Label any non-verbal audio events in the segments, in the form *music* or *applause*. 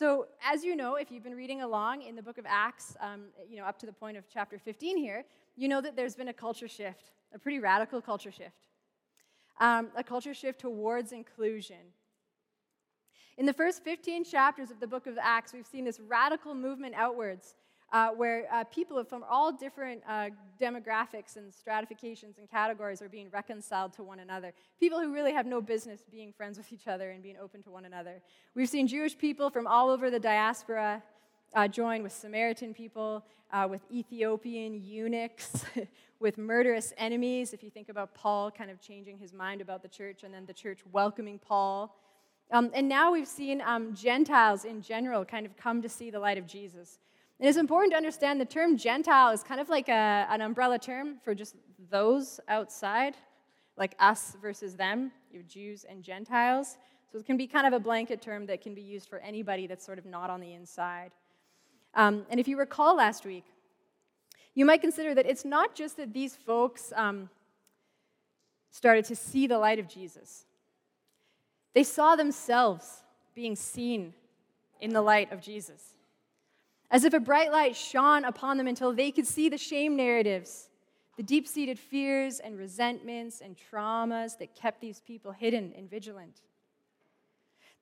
So, as you know, if you've been reading along in the book of Acts, um, you know, up to the point of chapter 15 here, you know that there's been a culture shift, a pretty radical culture shift, um, a culture shift towards inclusion. In the first 15 chapters of the book of Acts, we've seen this radical movement outwards uh, where uh, people from all different uh, demographics and stratifications and categories are being reconciled to one another. People who really have no business being friends with each other and being open to one another. We've seen Jewish people from all over the diaspora uh, join with Samaritan people, uh, with Ethiopian eunuchs, *laughs* with murderous enemies. If you think about Paul kind of changing his mind about the church and then the church welcoming Paul. Um, and now we've seen um, Gentiles in general kind of come to see the light of Jesus. And it's important to understand the term Gentile is kind of like a, an umbrella term for just those outside, like us versus them, you Jews and Gentiles. So it can be kind of a blanket term that can be used for anybody that's sort of not on the inside. Um, and if you recall last week, you might consider that it's not just that these folks um, started to see the light of Jesus, they saw themselves being seen in the light of Jesus as if a bright light shone upon them until they could see the shame narratives, the deep seated fears and resentments and traumas that kept these people hidden and vigilant.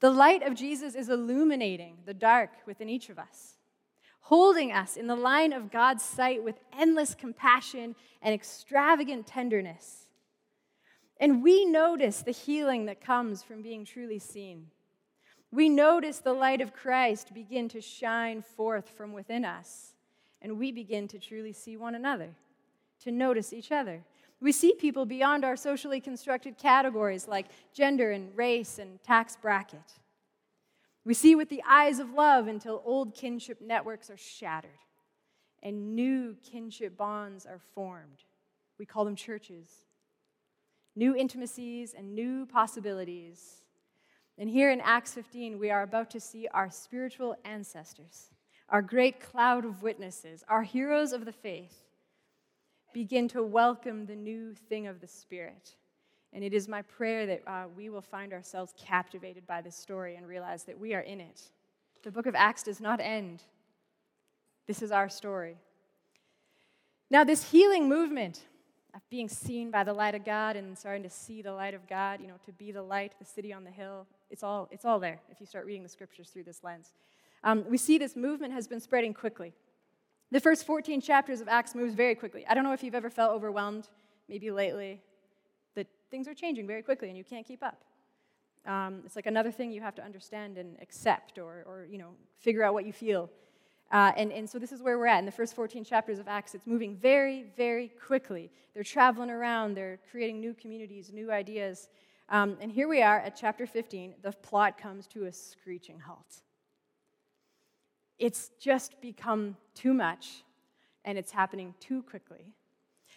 The light of Jesus is illuminating the dark within each of us, holding us in the line of God's sight with endless compassion and extravagant tenderness. And we notice the healing that comes from being truly seen we notice the light of Christ begin to shine forth from within us, and we begin to truly see one another, to notice each other. We see people beyond our socially constructed categories like gender and race and tax bracket. We see with the eyes of love until old kinship networks are shattered and new kinship bonds are formed. We call them churches. New intimacies and new possibilities and here in Acts 15, we are about to see our spiritual ancestors, our great cloud of witnesses, our heroes of the faith, begin to welcome the new thing of the Spirit. And it is my prayer that uh, we will find ourselves captivated by this story and realize that we are in it. The book of Acts does not end. This is our story. Now, this healing movement of being seen by the light of God and starting to see the light of God, you know, to be the light, the city on the hill, it's all, it's all there if you start reading the scriptures through this lens. Um, we see this movement has been spreading quickly. The first 14 chapters of Acts moves very quickly. I don't know if you've ever felt overwhelmed, maybe lately, that things are changing very quickly and you can't keep up. Um, it's like another thing you have to understand and accept or, or you know, figure out what you feel. Uh, and, and so this is where we're at in the first 14 chapters of Acts. It's moving very, very quickly. They're traveling around, they're creating new communities, new ideas. Um, and here we are at chapter 15. The plot comes to a screeching halt. It's just become too much, and it's happening too quickly.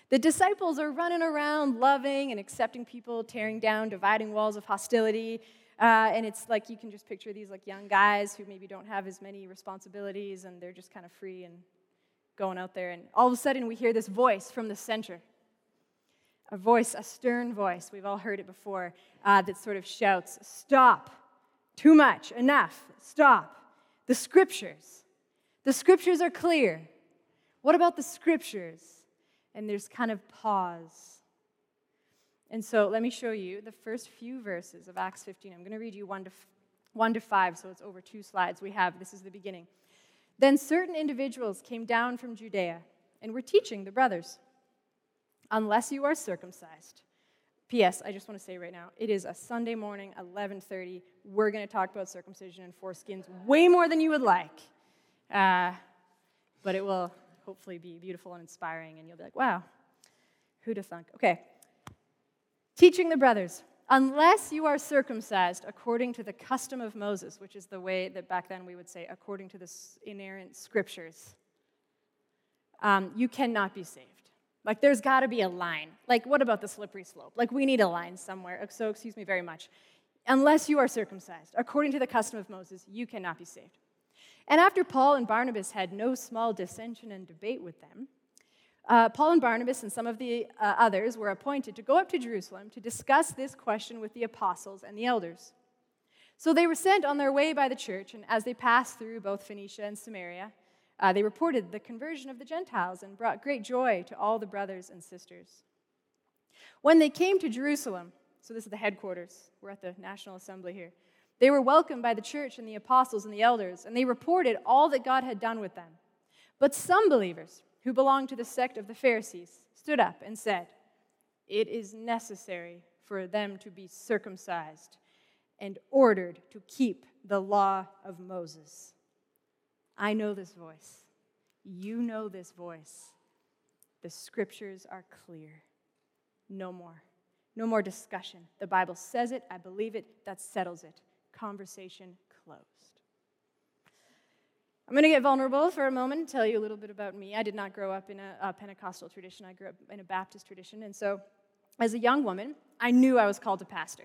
The disciples are running around loving and accepting people, tearing down dividing walls of hostility. Uh, and it's like you can just picture these like young guys who maybe don't have as many responsibilities and they're just kind of free and going out there. And all of a sudden, we hear this voice from the center a voice, a stern voice, we've all heard it before, uh, that sort of shouts, Stop, too much, enough, stop. The scriptures. The scriptures are clear. What about the scriptures? And there's kind of pause. And so let me show you the first few verses of Acts 15. I'm going to read you 1 to, 1 to 5, so it's over two slides. We have, this is the beginning. Then certain individuals came down from Judea and were teaching the brothers unless you are circumcised. P.S. I just want to say right now, it is a Sunday morning, 11:30. We're going to talk about circumcision and foreskins way more than you would like, uh, but it will hopefully be beautiful and inspiring, and you'll be like, "Wow, who'd have thunk?" Okay. Teaching the brothers, unless you are circumcised according to the custom of Moses, which is the way that back then we would say according to the inerrant scriptures, um, you cannot be saved. Like, there's got to be a line. Like, what about the slippery slope? Like, we need a line somewhere. So, excuse me very much. Unless you are circumcised, according to the custom of Moses, you cannot be saved. And after Paul and Barnabas had no small dissension and debate with them, uh, Paul and Barnabas and some of the uh, others were appointed to go up to Jerusalem to discuss this question with the apostles and the elders. So they were sent on their way by the church, and as they passed through both Phoenicia and Samaria, uh, they reported the conversion of the Gentiles and brought great joy to all the brothers and sisters. When they came to Jerusalem, so this is the headquarters, we're at the National Assembly here, they were welcomed by the church and the apostles and the elders, and they reported all that God had done with them. But some believers who belonged to the sect of the Pharisees stood up and said, It is necessary for them to be circumcised and ordered to keep the law of Moses. I know this voice. You know this voice. The scriptures are clear. No more. No more discussion. The Bible says it. I believe it. That settles it. Conversation closed. I'm going to get vulnerable for a moment and tell you a little bit about me. I did not grow up in a, a Pentecostal tradition, I grew up in a Baptist tradition. And so, as a young woman, I knew I was called to pastor.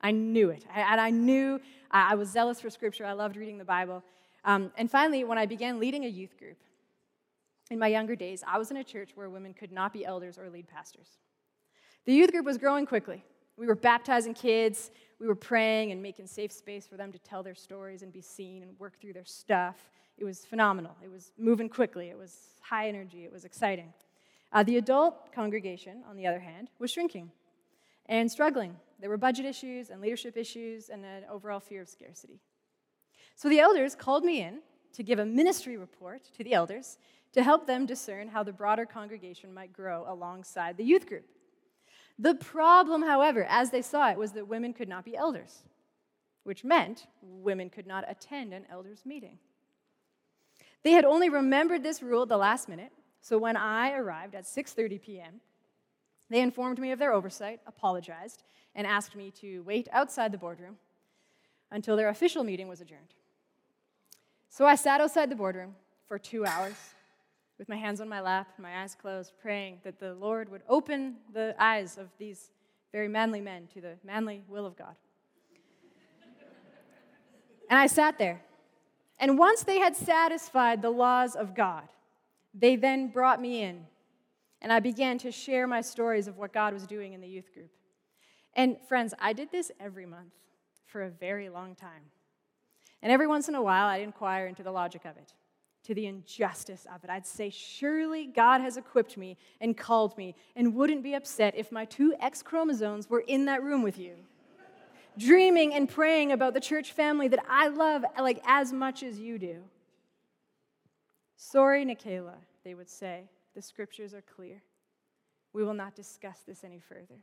I knew it. I, and I knew I was zealous for Scripture. I loved reading the Bible. Um, and finally, when I began leading a youth group in my younger days, I was in a church where women could not be elders or lead pastors. The youth group was growing quickly. We were baptizing kids, we were praying and making safe space for them to tell their stories and be seen and work through their stuff. It was phenomenal. It was moving quickly, it was high energy, it was exciting. Uh, the adult congregation, on the other hand, was shrinking and struggling. There were budget issues and leadership issues and an overall fear of scarcity. So the elders called me in to give a ministry report to the elders to help them discern how the broader congregation might grow alongside the youth group. The problem, however, as they saw it, was that women could not be elders, which meant women could not attend an elders' meeting. They had only remembered this rule at the last minute, so when I arrived at 6:30 p.m., they informed me of their oversight, apologized, and asked me to wait outside the boardroom until their official meeting was adjourned. So I sat outside the boardroom for two hours with my hands on my lap, and my eyes closed, praying that the Lord would open the eyes of these very manly men to the manly will of God. and I sat there. And once they had satisfied the laws of God, they then brought me in. And I began to share my stories of what God was doing in the youth group. And friends, I did this every month for a very long time. And every once in a while, I'd inquire into the logic of it, to the injustice of it. I'd say, Surely God has equipped me and called me, and wouldn't be upset if my two X chromosomes were in that room with you, dreaming and praying about the church family that I love like as much as you do. Sorry, Nikayla, they would say. The scriptures are clear. We will not discuss this any further.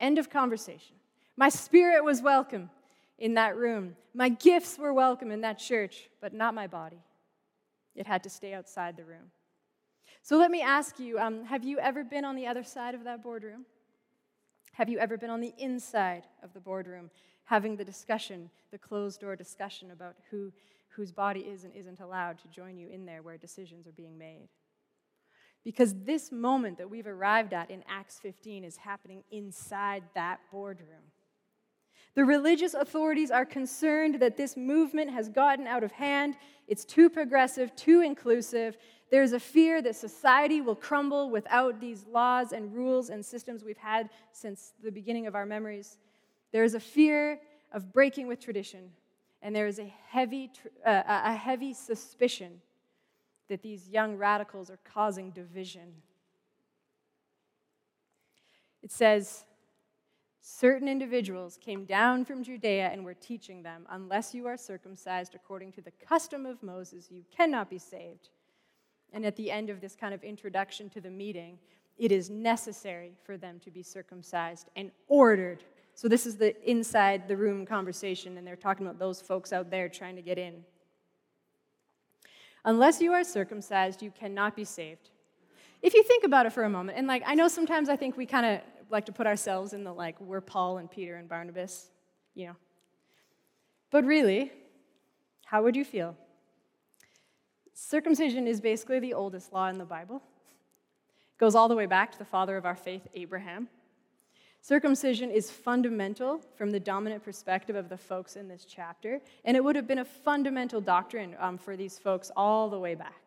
End of conversation. My spirit was welcome in that room. My gifts were welcome in that church, but not my body. It had to stay outside the room. So let me ask you um, have you ever been on the other side of that boardroom? Have you ever been on the inside of the boardroom having the discussion, the closed door discussion about who, whose body is and isn't allowed to join you in there where decisions are being made? Because this moment that we've arrived at in Acts 15 is happening inside that boardroom. The religious authorities are concerned that this movement has gotten out of hand. It's too progressive, too inclusive. There's a fear that society will crumble without these laws and rules and systems we've had since the beginning of our memories. There is a fear of breaking with tradition, and there is a heavy, uh, a heavy suspicion that these young radicals are causing division. It says, certain individuals came down from Judea and were teaching them, unless you are circumcised according to the custom of Moses, you cannot be saved. And at the end of this kind of introduction to the meeting, it is necessary for them to be circumcised and ordered. So, this is the inside the room conversation, and they're talking about those folks out there trying to get in. Unless you are circumcised, you cannot be saved. If you think about it for a moment, and like I know sometimes I think we kind of like to put ourselves in the like, we're Paul and Peter and Barnabas, you know. But really, how would you feel? Circumcision is basically the oldest law in the Bible. It goes all the way back to the father of our faith, Abraham. Circumcision is fundamental from the dominant perspective of the folks in this chapter, and it would have been a fundamental doctrine um, for these folks all the way back.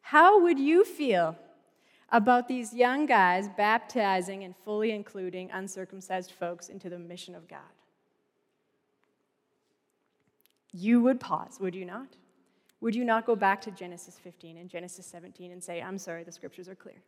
How would you feel about these young guys baptizing and fully including uncircumcised folks into the mission of God. you would pause, would you not? Would you not go back to Genesis 15 and Genesis 17 and say, I'm sorry, the scriptures are clear?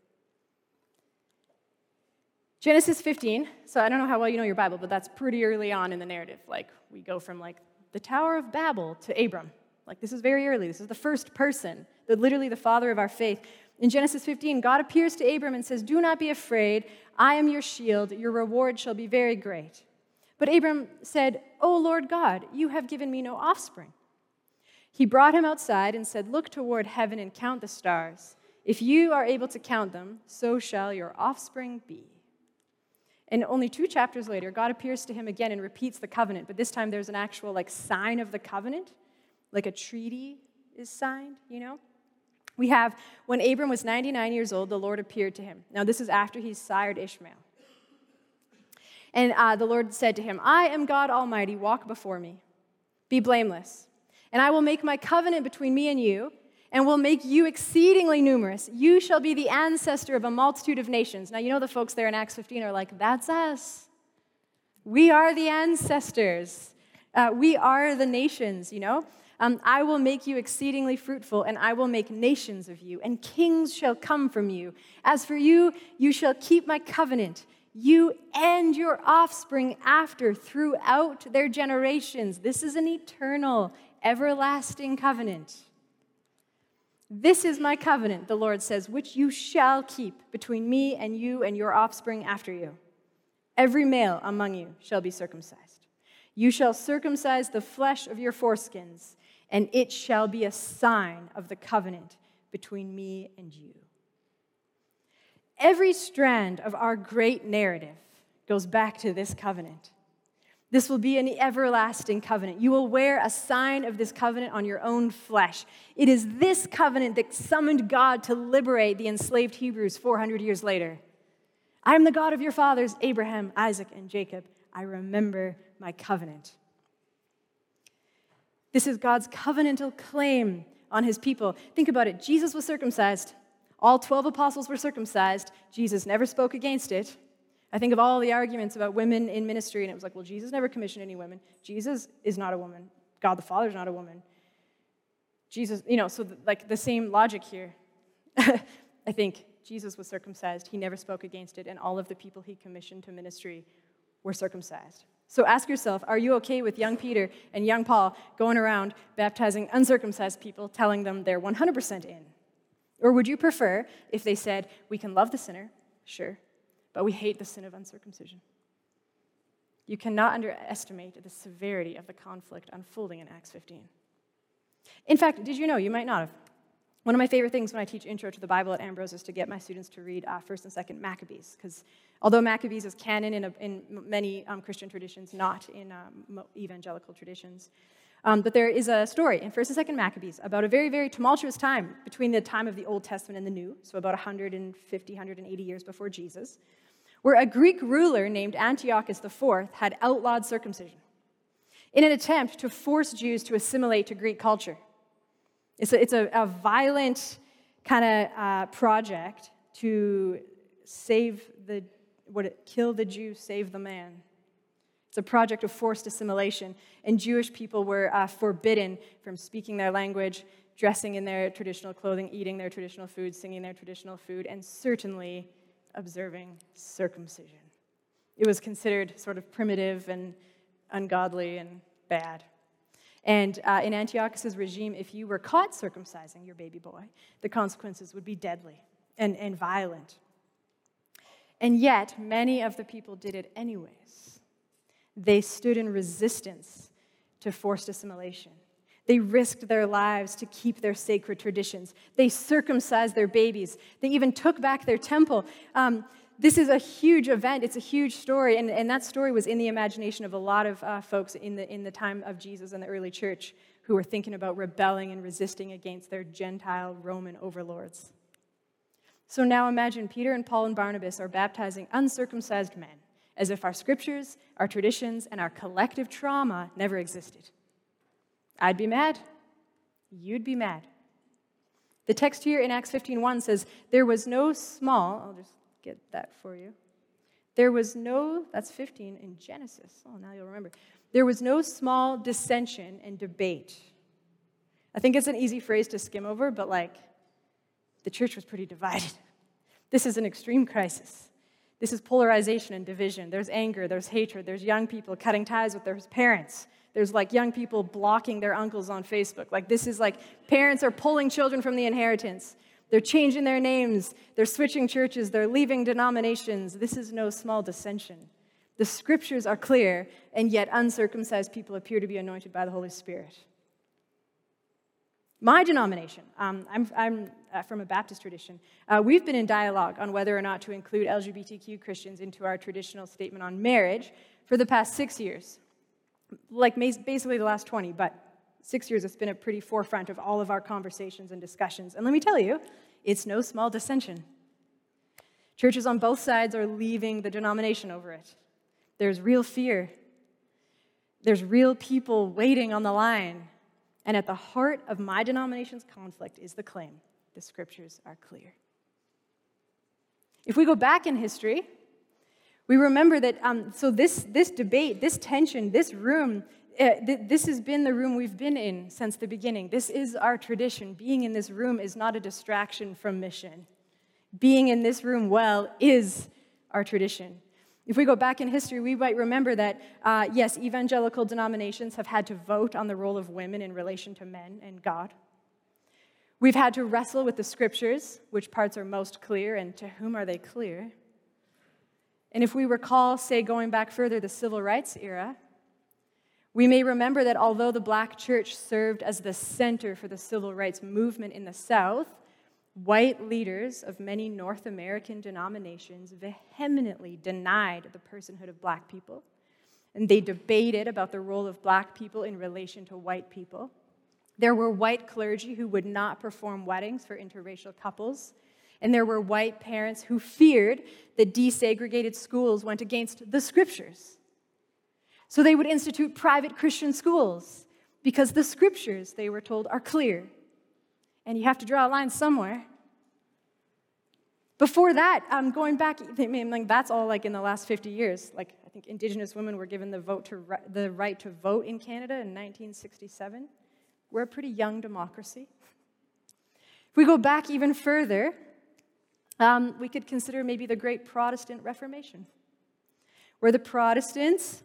Genesis 15, so I don't know how well you know your Bible, but that's pretty early on in the narrative. Like, we go from like the Tower of Babel to Abram. Like, this is very early. This is the first person, the, literally the father of our faith. In Genesis 15, God appears to Abram and says, Do not be afraid. I am your shield. Your reward shall be very great. But Abram said, O Lord God, you have given me no offspring. He brought him outside and said, Look toward heaven and count the stars. If you are able to count them, so shall your offspring be. And only two chapters later, God appears to him again and repeats the covenant, but this time there's an actual like sign of the covenant, like a treaty is signed, you know? We have when Abram was 99 years old, the Lord appeared to him. Now, this is after he sired Ishmael. And uh, the Lord said to him, I am God Almighty, walk before me, be blameless, and I will make my covenant between me and you, and will make you exceedingly numerous. You shall be the ancestor of a multitude of nations. Now, you know the folks there in Acts 15 are like, that's us. We are the ancestors. Uh, we are the nations, you know? Um, I will make you exceedingly fruitful, and I will make nations of you, and kings shall come from you. As for you, you shall keep my covenant, you and your offspring after throughout their generations. This is an eternal, everlasting covenant. This is my covenant, the Lord says, which you shall keep between me and you and your offspring after you. Every male among you shall be circumcised. You shall circumcise the flesh of your foreskins and it shall be a sign of the covenant between me and you. Every strand of our great narrative goes back to this covenant. This will be an everlasting covenant. You will wear a sign of this covenant on your own flesh. It is this covenant that summoned God to liberate the enslaved Hebrews 400 years later. I am the God of your fathers, Abraham, Isaac, and Jacob. I remember my covenant. This is God's covenantal claim on his people. Think about it Jesus was circumcised, all 12 apostles were circumcised. Jesus never spoke against it. I think of all the arguments about women in ministry, and it was like, well, Jesus never commissioned any women. Jesus is not a woman. God the Father is not a woman. Jesus, you know, so like the same logic here. *laughs* I think Jesus was circumcised. He never spoke against it, and all of the people he commissioned to ministry were circumcised. So ask yourself are you okay with young Peter and young Paul going around baptizing uncircumcised people, telling them they're 100% in? Or would you prefer if they said, we can love the sinner, sure, but we hate the sin of uncircumcision? You cannot underestimate the severity of the conflict unfolding in Acts 15. In fact, did you know, you might not have, one of my favorite things when I teach Intro to the Bible at Ambrose is to get my students to read uh, 1st and 2nd Maccabees, because although Maccabees is canon in, a, in many um, Christian traditions, not in um, evangelical traditions, um, but there is a story in 1st and 2nd Maccabees about a very, very tumultuous time between the time of the Old Testament and the New, so about 150, 180 years before Jesus, where a Greek ruler named Antiochus IV had outlawed circumcision in an attempt to force Jews to assimilate to Greek culture. It's a, it's a, a violent kind of uh, project to save the, what it, kill the Jew, save the man. It's a project of forced assimilation, and Jewish people were uh, forbidden from speaking their language, dressing in their traditional clothing, eating their traditional food, singing their traditional food, and certainly observing circumcision. It was considered sort of primitive and ungodly and bad. And uh, in Antiochus' regime, if you were caught circumcising your baby boy, the consequences would be deadly and, and violent. And yet, many of the people did it anyways. They stood in resistance to forced assimilation. They risked their lives to keep their sacred traditions. They circumcised their babies. They even took back their temple. Um, this is a huge event. It's a huge story. And, and that story was in the imagination of a lot of uh, folks in the, in the time of Jesus and the early church who were thinking about rebelling and resisting against their Gentile Roman overlords. So now imagine Peter and Paul and Barnabas are baptizing uncircumcised men as if our scriptures, our traditions, and our collective trauma never existed. I'd be mad. You'd be mad. The text here in Acts 15:1 says, "There was no small, I'll just get that for you. There was no, that's 15 in Genesis. Oh, now you'll remember. there was no small dissension and debate. I think it's an easy phrase to skim over, but like, the church was pretty divided. This is an extreme crisis. This is polarization and division. There's anger, there's hatred, there's young people cutting ties with their parents. There's like young people blocking their uncles on Facebook. Like, this is like parents are pulling children from the inheritance. They're changing their names, they're switching churches, they're leaving denominations. This is no small dissension. The scriptures are clear, and yet uncircumcised people appear to be anointed by the Holy Spirit. My denomination, um, I'm, I'm uh, from a Baptist tradition, uh, we've been in dialogue on whether or not to include LGBTQ Christians into our traditional statement on marriage for the past six years. Like basically the last 20, but six years it's been a pretty forefront of all of our conversations and discussions. And let me tell you, it's no small dissension. Churches on both sides are leaving the denomination over it. There's real fear. There's real people waiting on the line and at the heart of my denomination's conflict is the claim the scriptures are clear. If we go back in history, we remember that, um, so this, this debate, this tension, this room, this has been the room we've been in since the beginning. This is our tradition. Being in this room is not a distraction from mission. Being in this room well is our tradition. If we go back in history, we might remember that, uh, yes, evangelical denominations have had to vote on the role of women in relation to men and God. We've had to wrestle with the scriptures, which parts are most clear and to whom are they clear. And if we recall, say, going back further, the civil rights era, we may remember that although the black church served as the center for the civil rights movement in the South, White leaders of many North American denominations vehemently denied the personhood of black people, and they debated about the role of black people in relation to white people. There were white clergy who would not perform weddings for interracial couples, and there were white parents who feared that desegregated schools went against the scriptures. So they would institute private Christian schools because the scriptures, they were told, are clear and you have to draw a line somewhere. Before that, um, going back, I mean, like, that's all like in the last 50 years. Like, I think Indigenous women were given the, vote to, the right to vote in Canada in 1967. We're a pretty young democracy. If we go back even further, um, we could consider maybe the Great Protestant Reformation, where the Protestants,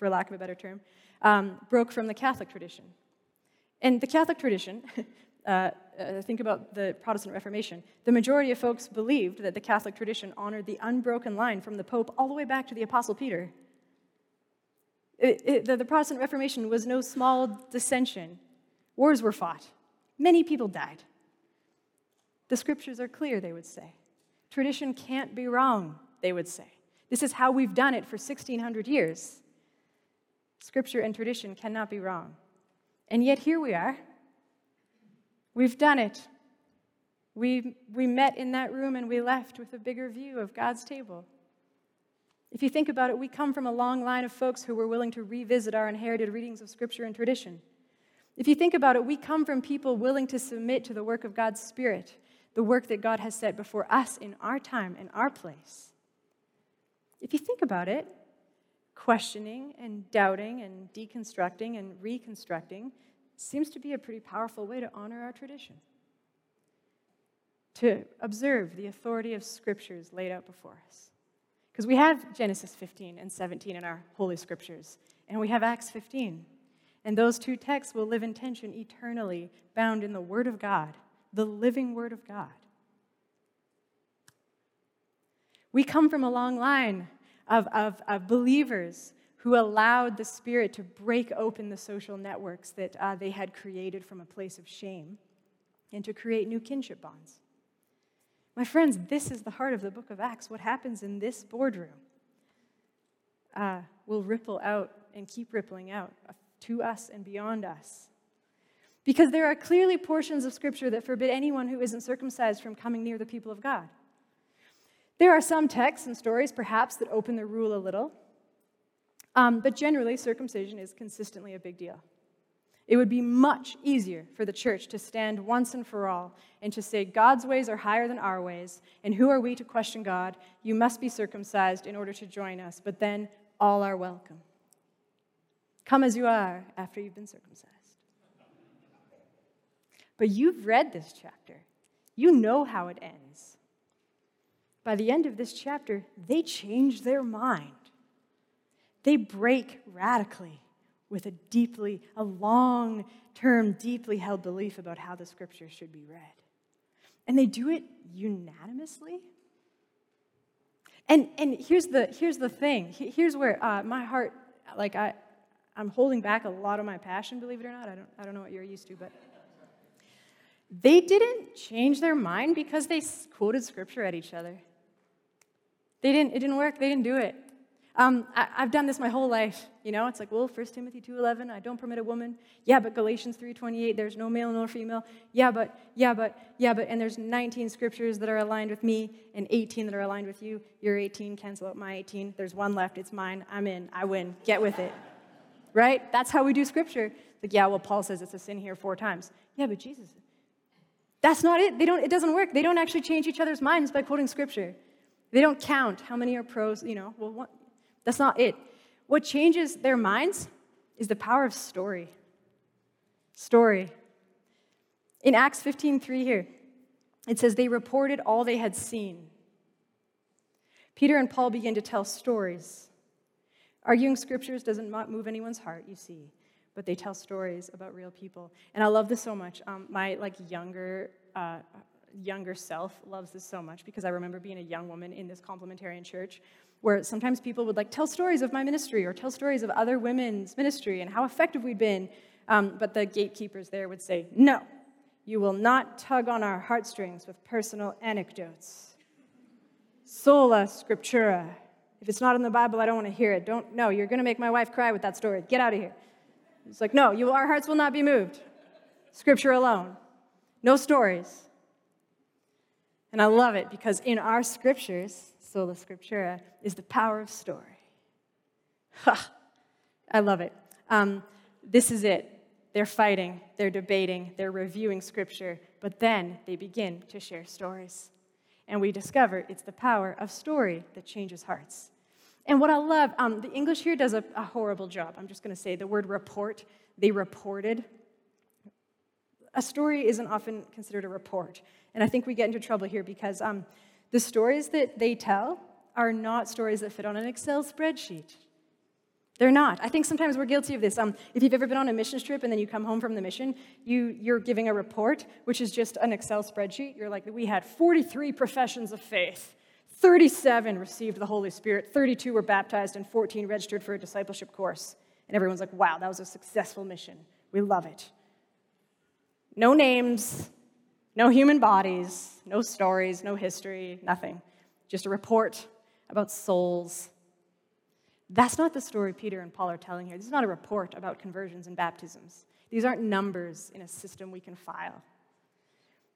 for lack of a better term, um, broke from the Catholic tradition. And the Catholic tradition *laughs* uh, uh, think about the Protestant Reformation, the majority of folks believed that the Catholic tradition honored the unbroken line from the Pope all the way back to the Apostle Peter. It, it, the, the Protestant Reformation was no small dissension. Wars were fought, many people died. The scriptures are clear, they would say. Tradition can't be wrong, they would say. This is how we've done it for 1600 years. Scripture and tradition cannot be wrong. And yet here we are We've done it. We, we met in that room and we left with a bigger view of God's table. If you think about it, we come from a long line of folks who were willing to revisit our inherited readings of Scripture and tradition. If you think about it, we come from people willing to submit to the work of God's Spirit, the work that God has set before us in our time and our place. If you think about it, questioning and doubting and deconstructing and reconstructing seems to be a pretty powerful way to honor our tradition. To observe the authority of scriptures laid out before us. Because we have Genesis 15 and 17 in our Holy Scriptures, and we have Acts 15. And those two texts will live in tension eternally, bound in the Word of God, the living Word of God. We come from a long line of, of, of believers who allowed the Spirit to break open the social networks that uh, they had created from a place of shame and to create new kinship bonds. My friends, this is the heart of the book of Acts. What happens in this boardroom uh, will ripple out and keep rippling out to us and beyond us. Because there are clearly portions of Scripture that forbid anyone who isn't circumcised from coming near the people of God. There are some texts and stories, perhaps, that open the rule a little. Um, but generally, circumcision is consistently a big deal. It would be much easier for the church to stand once and for all and to say, God's ways are higher than our ways, and who are we to question God? You must be circumcised in order to join us, but then all are welcome. Come as you are after you've been circumcised. But you've read this chapter, you know how it ends. By the end of this chapter, they change their mind. They break radically with a deeply, a long term, deeply held belief about how the scriptures should be read. And they do it unanimously. And, and here's, the, here's the thing. Here's where uh, my heart, like I, I'm holding back a lot of my passion, believe it or not. I don't, I don't know what you're used to, but they didn't change their mind because they quoted scripture at each other. They didn't, it didn't work. They didn't do it. Um, I, have done this my whole life. You know, it's like, well, 1 Timothy 2.11, I don't permit a woman. Yeah, but Galatians 3.28, there's no male nor female. Yeah, but, yeah, but, yeah, but, and there's 19 scriptures that are aligned with me and 18 that are aligned with you. Your 18, cancel out my 18. There's one left, it's mine. I'm in, I win. Get with it. right? That's how we do scripture. Like, yeah, well, Paul says it's a sin here four times. Yeah, but Jesus, that's not it. They don't, it doesn't work. They don't actually change each other's minds by quoting scripture. They don't count how many are pros, you know, well, what, that's not it. What changes their minds is the power of story. Story. In Acts 15:3 here, it says they reported all they had seen. Peter and Paul begin to tell stories. Arguing scriptures doesn't move anyone's heart, you see, but they tell stories about real people. And I love this so much. Um, my like younger uh, younger self loves this so much because I remember being a young woman in this complementarian church where sometimes people would like tell stories of my ministry or tell stories of other women's ministry and how effective we'd been. Um, but the gatekeepers there would say, No, you will not tug on our heartstrings with personal anecdotes. Sola scriptura. If it's not in the Bible, I don't want to hear it. Don't, no, you're going to make my wife cry with that story. Get out of here. It's like, no, you, our hearts will not be moved. Scripture alone. No stories. And I love it because in our scriptures, sola scriptura, is the power of story. Ha! I love it. Um, this is it. They're fighting, they're debating, they're reviewing scripture, but then they begin to share stories. And we discover it's the power of story that changes hearts. And what I love, um, the English here does a, a horrible job. I'm just going to say the word report, they reported. A story isn't often considered a report. And I think we get into trouble here because um, the stories that they tell are not stories that fit on an Excel spreadsheet. They're not. I think sometimes we're guilty of this. Um, if you've ever been on a mission trip and then you come home from the mission, you, you're giving a report, which is just an Excel spreadsheet. You're like, we had 43 professions of faith, 37 received the Holy Spirit, 32 were baptized, and 14 registered for a discipleship course. And everyone's like, wow, that was a successful mission. We love it. No names, no human bodies, no stories, no history, nothing. Just a report about souls. That's not the story Peter and Paul are telling here. This is not a report about conversions and baptisms. These aren't numbers in a system we can file.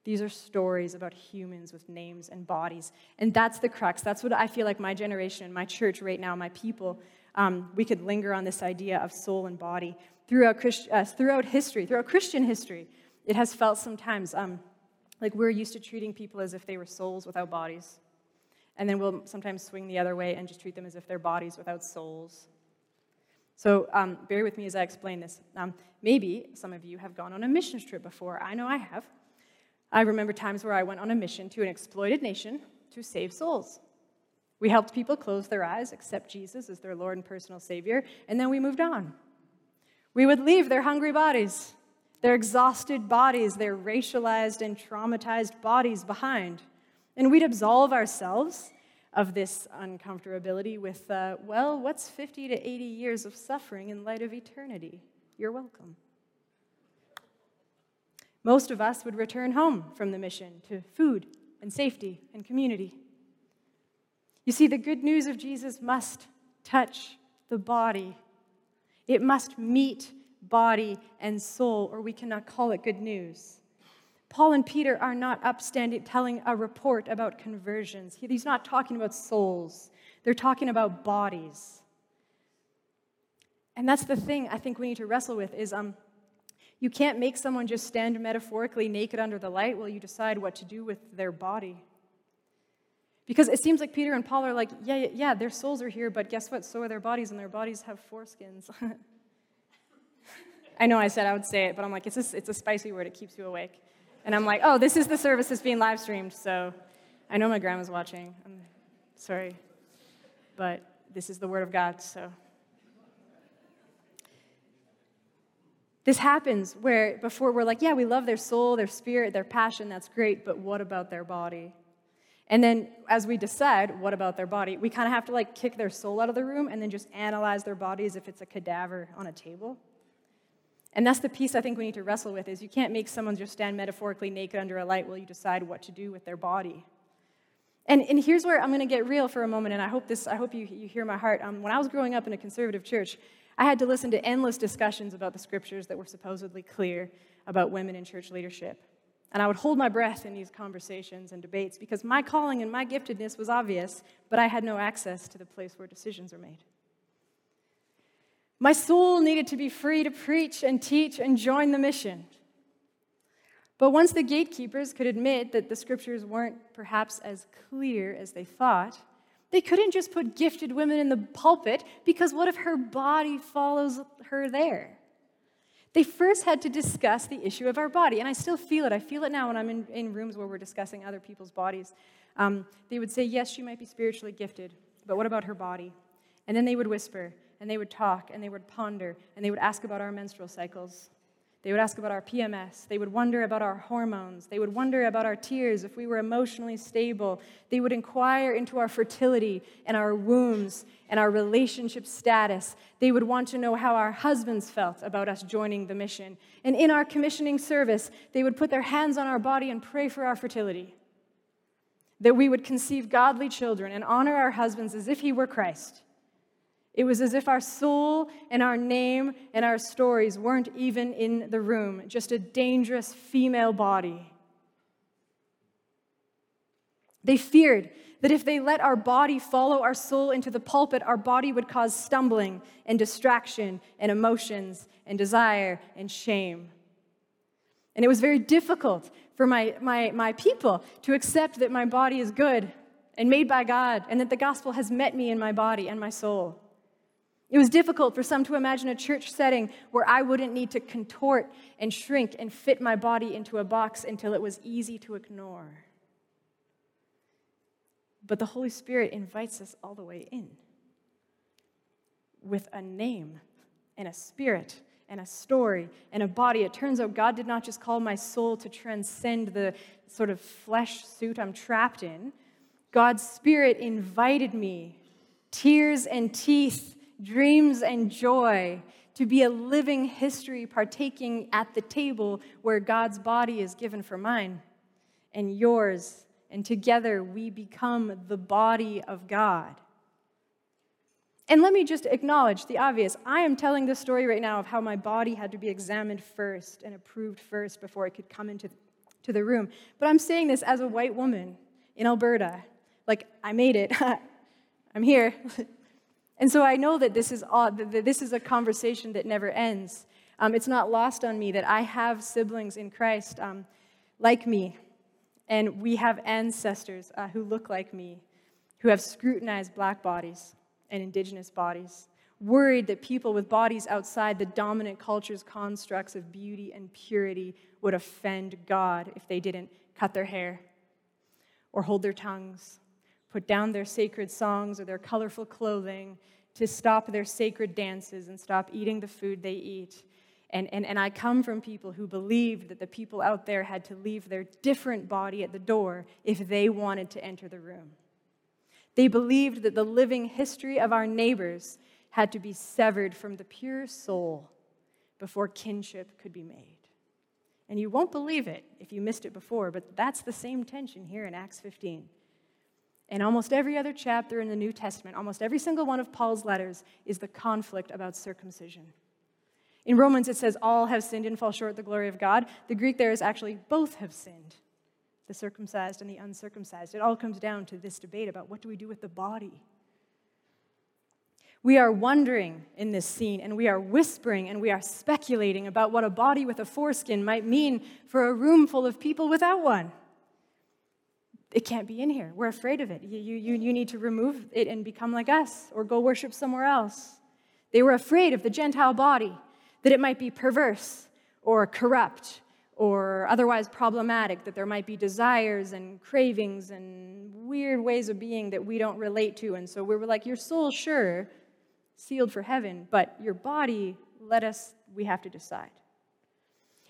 These are stories about humans with names and bodies. And that's the crux. That's what I feel like my generation, my church right now, my people, um, we could linger on this idea of soul and body. Throughout, Christ, uh, throughout history, throughout Christian history, it has felt sometimes um, like we're used to treating people as if they were souls without bodies. And then we'll sometimes swing the other way and just treat them as if they're bodies without souls. So um, bear with me as I explain this. Um, maybe some of you have gone on a missions trip before. I know I have. I remember times where I went on a mission to an exploited nation to save souls. We helped people close their eyes, accept Jesus as their Lord and personal Savior, and then we moved on. We would leave their hungry bodies their exhausted bodies, their racialized and traumatized bodies behind. And we'd absolve ourselves of this uncomfortability with, uh, well, what's 50 to 80 years of suffering in light of eternity? You're welcome. Most of us would return home from the mission to food and safety and community. You see, the good news of Jesus must touch the body, it must meet body, and soul, or we cannot call it good news. Paul and Peter are not upstanding telling a report about conversions. He's not talking about souls, they're talking about bodies. And that's the thing I think we need to wrestle with is um, you can't make someone just stand metaphorically naked under the light while you decide what to do with their body. Because it seems like Peter and Paul are like, yeah, yeah, their souls are here, but guess what? So are their bodies, and their bodies have foreskins. *laughs* I know I said I would say it, but I'm like, it's a, it's a spicy word. It keeps you awake. And I'm like, oh, this is the service that's being live streamed, so I know my grandma's watching. I'm sorry. But this is the word of God, so. This happens where before we're like, yeah, we love their soul, their spirit, their passion, that's great, but what about their body? And then as we decide what about their body, we kind of have to like kick their soul out of the room and then just analyze their body as if it's a cadaver on a table. And that's the piece I think we need to wrestle with is you can't make someone just stand metaphorically naked under a light while you decide what to do with their body. And, and here's where I'm going to get real for a moment, and I hope, this, I hope you, you hear my heart. Um, when I was growing up in a conservative church, I had to listen to endless discussions about the scriptures that were supposedly clear about women in church leadership. And I would hold my breath in these conversations and debates because my calling and my giftedness was obvious, but I had no access to the place where decisions are made. My soul needed to be free to preach and teach and join the mission. But once the gatekeepers could admit that the scriptures weren't perhaps as clear as they thought, they couldn't just put gifted women in the pulpit because what if her body follows her there? They first had to discuss the issue of our body, and I still feel it. I feel it now when I'm in, in rooms where we're discussing other people's bodies. Um, they would say, Yes, she might be spiritually gifted, but what about her body? And then they would whisper, and they would talk and they would ponder and they would ask about our menstrual cycles. They would ask about our PMS. They would wonder about our hormones. They would wonder about our tears, if we were emotionally stable. They would inquire into our fertility and our wombs and our relationship status. They would want to know how our husbands felt about us joining the mission. And in our commissioning service, they would put their hands on our body and pray for our fertility. That we would conceive godly children and honor our husbands as if he were Christ it was as if our soul and our name and our stories weren't even in the room, just a dangerous female body. They feared that if they let our body follow our soul into the pulpit, our body would cause stumbling and distraction and emotions and desire and shame. And it was very difficult for my, my, my people to accept that my body is good and made by God and that the gospel has met me in my body and my soul. It was difficult for some to imagine a church setting where I wouldn't need to contort and shrink and fit my body into a box until it was easy to ignore. But the Holy Spirit invites us all the way in with a name and a spirit and a story and a body. It turns out God did not just call my soul to transcend the sort of flesh suit I'm trapped in. God's Spirit invited me, tears and teeth dreams, and joy to be a living history partaking at the table where God's body is given for mine and yours, and together we become the body of God. And let me just acknowledge the obvious. I am telling this story right now of how my body had to be examined first and approved first before it could come into to the room. But I'm saying this as a white woman in Alberta. Like, I made it. *laughs* I'm here. *laughs* And so I know that this is, all, that this is a conversation that never ends. Um, it's not lost on me that I have siblings in Christ um, like me, and we have ancestors uh, who look like me, who have scrutinized black bodies and indigenous bodies, worried that people with bodies outside the dominant culture's constructs of beauty and purity would offend God if they didn't cut their hair or hold their tongues put down their sacred songs or their colorful clothing, to stop their sacred dances and stop eating the food they eat. And, and, and I come from people who believed that the people out there had to leave their different body at the door if they wanted to enter the room. They believed that the living history of our neighbors had to be severed from the pure soul before kinship could be made. And you won't believe it if you missed it before, but that's the same tension here in Acts 15. In almost every other chapter in the New Testament, almost every single one of Paul's letters is the conflict about circumcision. In Romans, it says, All have sinned and fall short of the glory of God. The Greek there is actually, both have sinned, the circumcised and the uncircumcised. It all comes down to this debate about what do we do with the body. We are wondering in this scene, and we are whispering and we are speculating about what a body with a foreskin might mean for a room full of people without one it can't be in here. We're afraid of it. You, you, you need to remove it and become like us or go worship somewhere else. They were afraid of the Gentile body, that it might be perverse or corrupt or otherwise problematic, that there might be desires and cravings and weird ways of being that we don't relate to. And so we were like, Your soul, sure, sealed for heaven, but your body, let us, we have to decide.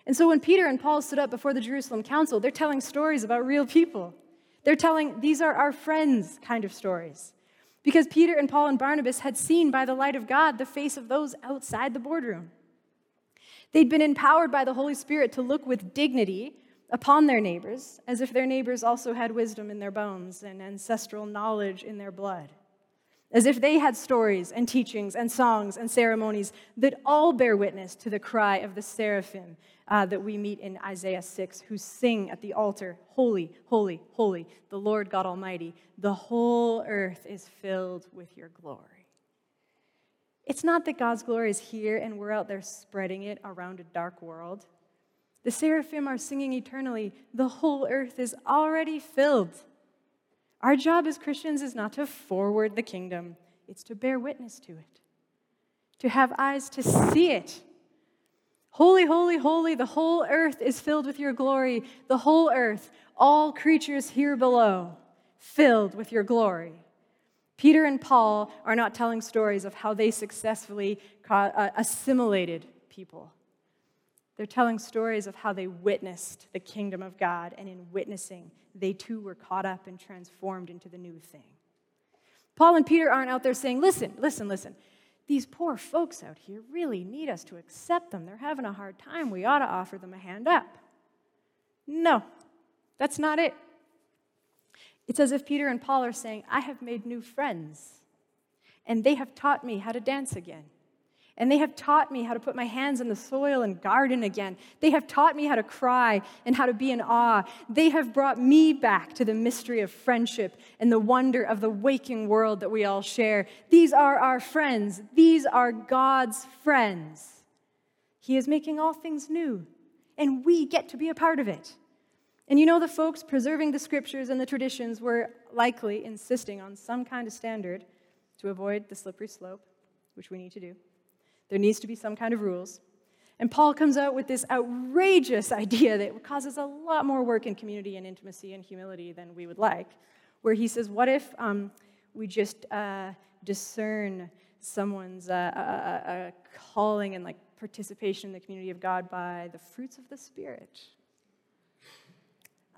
And so when Peter and Paul stood up before the Jerusalem council, they're telling stories about real people. They're telling, these are our friends kind of stories. Because Peter and Paul and Barnabas had seen by the light of God the face of those outside the boardroom. They'd been empowered by the Holy Spirit to look with dignity upon their neighbors, as if their neighbors also had wisdom in their bones and ancestral knowledge in their blood as if they had stories and teachings and songs and ceremonies that all bear witness to the cry of the seraphim uh, that we meet in Isaiah 6, who sing at the altar, Holy, holy, holy, the Lord God Almighty. The whole earth is filled with your glory. It's not that God's glory is here and we're out there spreading it around a dark world. The seraphim are singing eternally, the whole earth is already filled our job as Christians is not to forward the kingdom, it's to bear witness to it, to have eyes to see it. Holy, holy, holy, the whole earth is filled with your glory. The whole earth, all creatures here below, filled with your glory. Peter and Paul are not telling stories of how they successfully uh, assimilated people. They're telling stories of how they witnessed the kingdom of God, and in witnessing, they too were caught up and transformed into the new thing. Paul and Peter aren't out there saying, Listen, listen, listen. These poor folks out here really need us to accept them. They're having a hard time. We ought to offer them a hand up. No, that's not it. It's as if Peter and Paul are saying, I have made new friends, and they have taught me how to dance again. And they have taught me how to put my hands in the soil and garden again. They have taught me how to cry and how to be in awe. They have brought me back to the mystery of friendship and the wonder of the waking world that we all share. These are our friends. These are God's friends. He is making all things new, and we get to be a part of it. And you know, the folks preserving the scriptures and the traditions were likely insisting on some kind of standard to avoid the slippery slope, which we need to do. There needs to be some kind of rules. And Paul comes out with this outrageous idea that causes a lot more work in community and intimacy and humility than we would like, where he says, What if um, we just uh, discern someone's uh, uh, uh, uh, calling and like participation in the community of God by the fruits of the Spirit?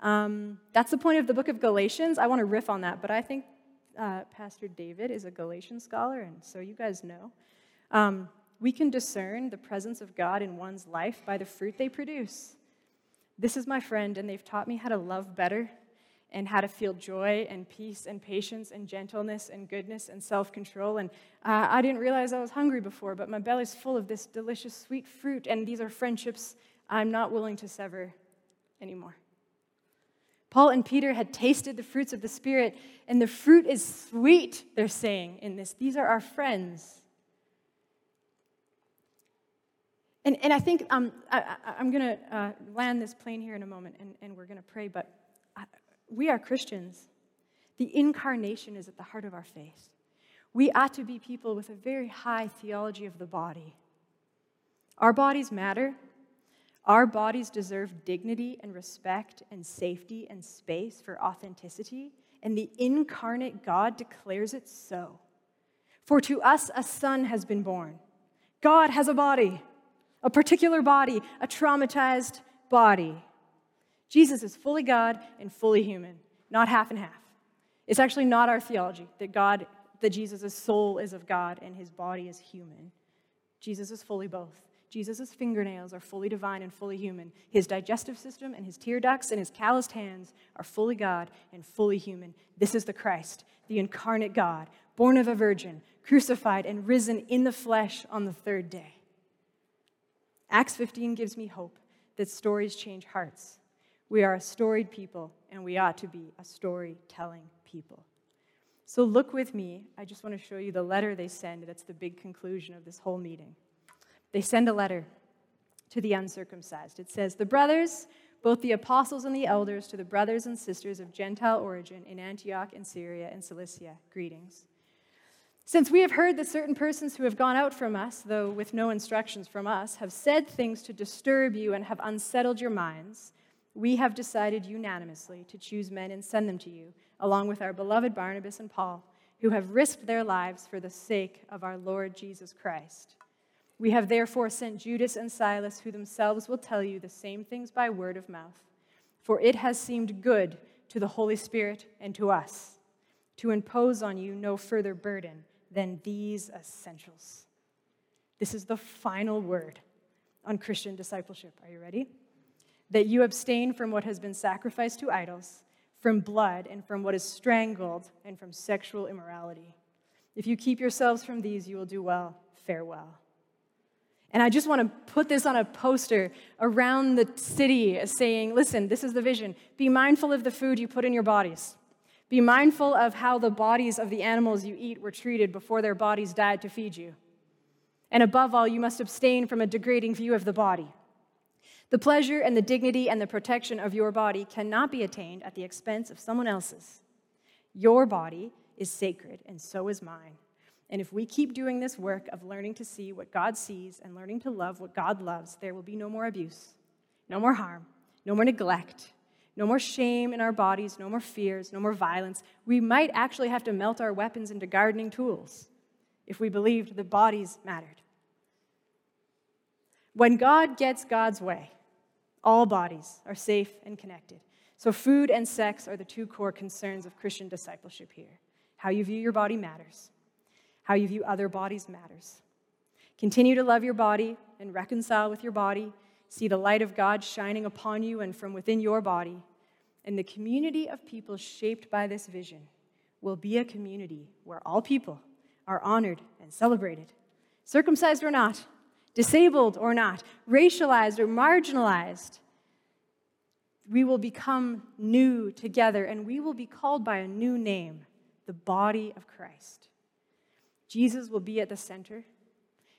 Um, that's the point of the book of Galatians. I want to riff on that, but I think uh, Pastor David is a Galatian scholar, and so you guys know. Um, we can discern the presence of God in one's life by the fruit they produce. This is my friend, and they've taught me how to love better and how to feel joy and peace and patience and gentleness and goodness and self control. And uh, I didn't realize I was hungry before, but my belly's full of this delicious sweet fruit, and these are friendships I'm not willing to sever anymore. Paul and Peter had tasted the fruits of the Spirit, and the fruit is sweet, they're saying in this. These are our friends. And, and I think um, I, am going to uh, land this plane here in a moment and, and we're going to pray, but I, we are Christians. The incarnation is at the heart of our faith. We ought to be people with a very high theology of the body. Our bodies matter. Our bodies deserve dignity and respect and safety and space for authenticity, and the incarnate God declares it so. For to us a son has been born. God has a body a particular body, a traumatized body. Jesus is fully God and fully human, not half and half. It's actually not our theology that God, that Jesus' soul is of God and his body is human. Jesus is fully both. Jesus' fingernails are fully divine and fully human. His digestive system and his tear ducts and his calloused hands are fully God and fully human. This is the Christ, the incarnate God, born of a virgin, crucified and risen in the flesh on the third day. Acts 15 gives me hope that stories change hearts. We are a storied people, and we ought to be a storytelling people. So look with me. I just want to show you the letter they send. That's the big conclusion of this whole meeting. They send a letter to the uncircumcised. It says, The brothers, both the apostles and the elders, to the brothers and sisters of Gentile origin in Antioch and Syria and Cilicia, greetings. Since we have heard that certain persons who have gone out from us, though with no instructions from us, have said things to disturb you and have unsettled your minds, we have decided unanimously to choose men and send them to you, along with our beloved Barnabas and Paul, who have risked their lives for the sake of our Lord Jesus Christ. We have therefore sent Judas and Silas, who themselves will tell you the same things by word of mouth, for it has seemed good to the Holy Spirit and to us to impose on you no further burden than these essentials. This is the final word on Christian discipleship. Are you ready? That you abstain from what has been sacrificed to idols, from blood, and from what is strangled, and from sexual immorality. If you keep yourselves from these, you will do well. Farewell. And I just want to put this on a poster around the city saying, listen, this is the vision. Be mindful of the food you put in your bodies. Be mindful of how the bodies of the animals you eat were treated before their bodies died to feed you. And above all, you must abstain from a degrading view of the body. The pleasure and the dignity and the protection of your body cannot be attained at the expense of someone else's. Your body is sacred, and so is mine. And if we keep doing this work of learning to see what God sees and learning to love what God loves, there will be no more abuse, no more harm, no more neglect, no more shame in our bodies, no more fears, no more violence. We might actually have to melt our weapons into gardening tools if we believed the bodies mattered. When God gets God's way, all bodies are safe and connected. So, food and sex are the two core concerns of Christian discipleship here. How you view your body matters, how you view other bodies matters. Continue to love your body and reconcile with your body. See the light of God shining upon you and from within your body. And the community of people shaped by this vision will be a community where all people are honored and celebrated, circumcised or not, disabled or not, racialized or marginalized. We will become new together and we will be called by a new name the body of Christ. Jesus will be at the center,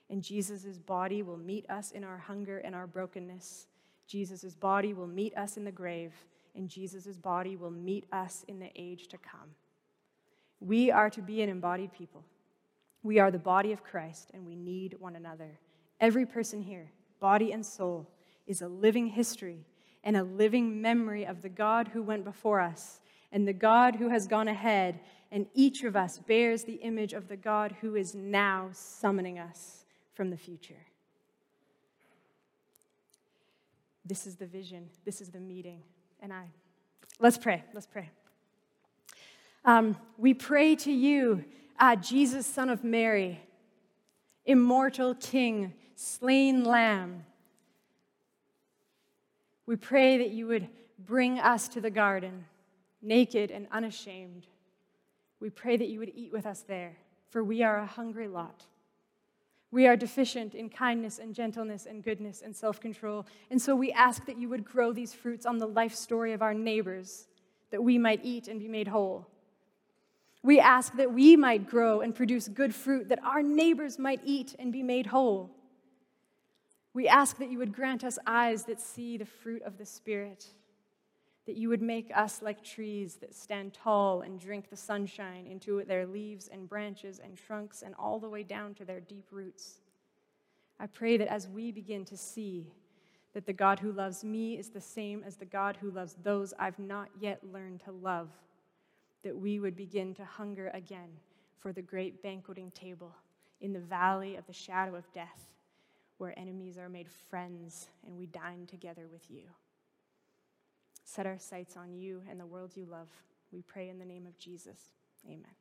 and Jesus' body will meet us in our hunger and our brokenness. Jesus' body will meet us in the grave and Jesus' body will meet us in the age to come. We are to be an embodied people. We are the body of Christ, and we need one another. Every person here, body and soul, is a living history and a living memory of the God who went before us and the God who has gone ahead, and each of us bears the image of the God who is now summoning us from the future. This is the vision, this is the meeting and I. Let's pray. Let's pray. Um, we pray to you, uh, Jesus, Son of Mary, immortal King, slain Lamb. We pray that you would bring us to the garden, naked and unashamed. We pray that you would eat with us there, for we are a hungry lot. We are deficient in kindness and gentleness and goodness and self control. And so we ask that you would grow these fruits on the life story of our neighbors, that we might eat and be made whole. We ask that we might grow and produce good fruit, that our neighbors might eat and be made whole. We ask that you would grant us eyes that see the fruit of the Spirit that you would make us like trees that stand tall and drink the sunshine into their leaves and branches and trunks and all the way down to their deep roots. I pray that as we begin to see that the God who loves me is the same as the God who loves those I've not yet learned to love, that we would begin to hunger again for the great banqueting table in the valley of the shadow of death, where enemies are made friends and we dine together with you set our sights on you and the world you love. We pray in the name of Jesus. Amen.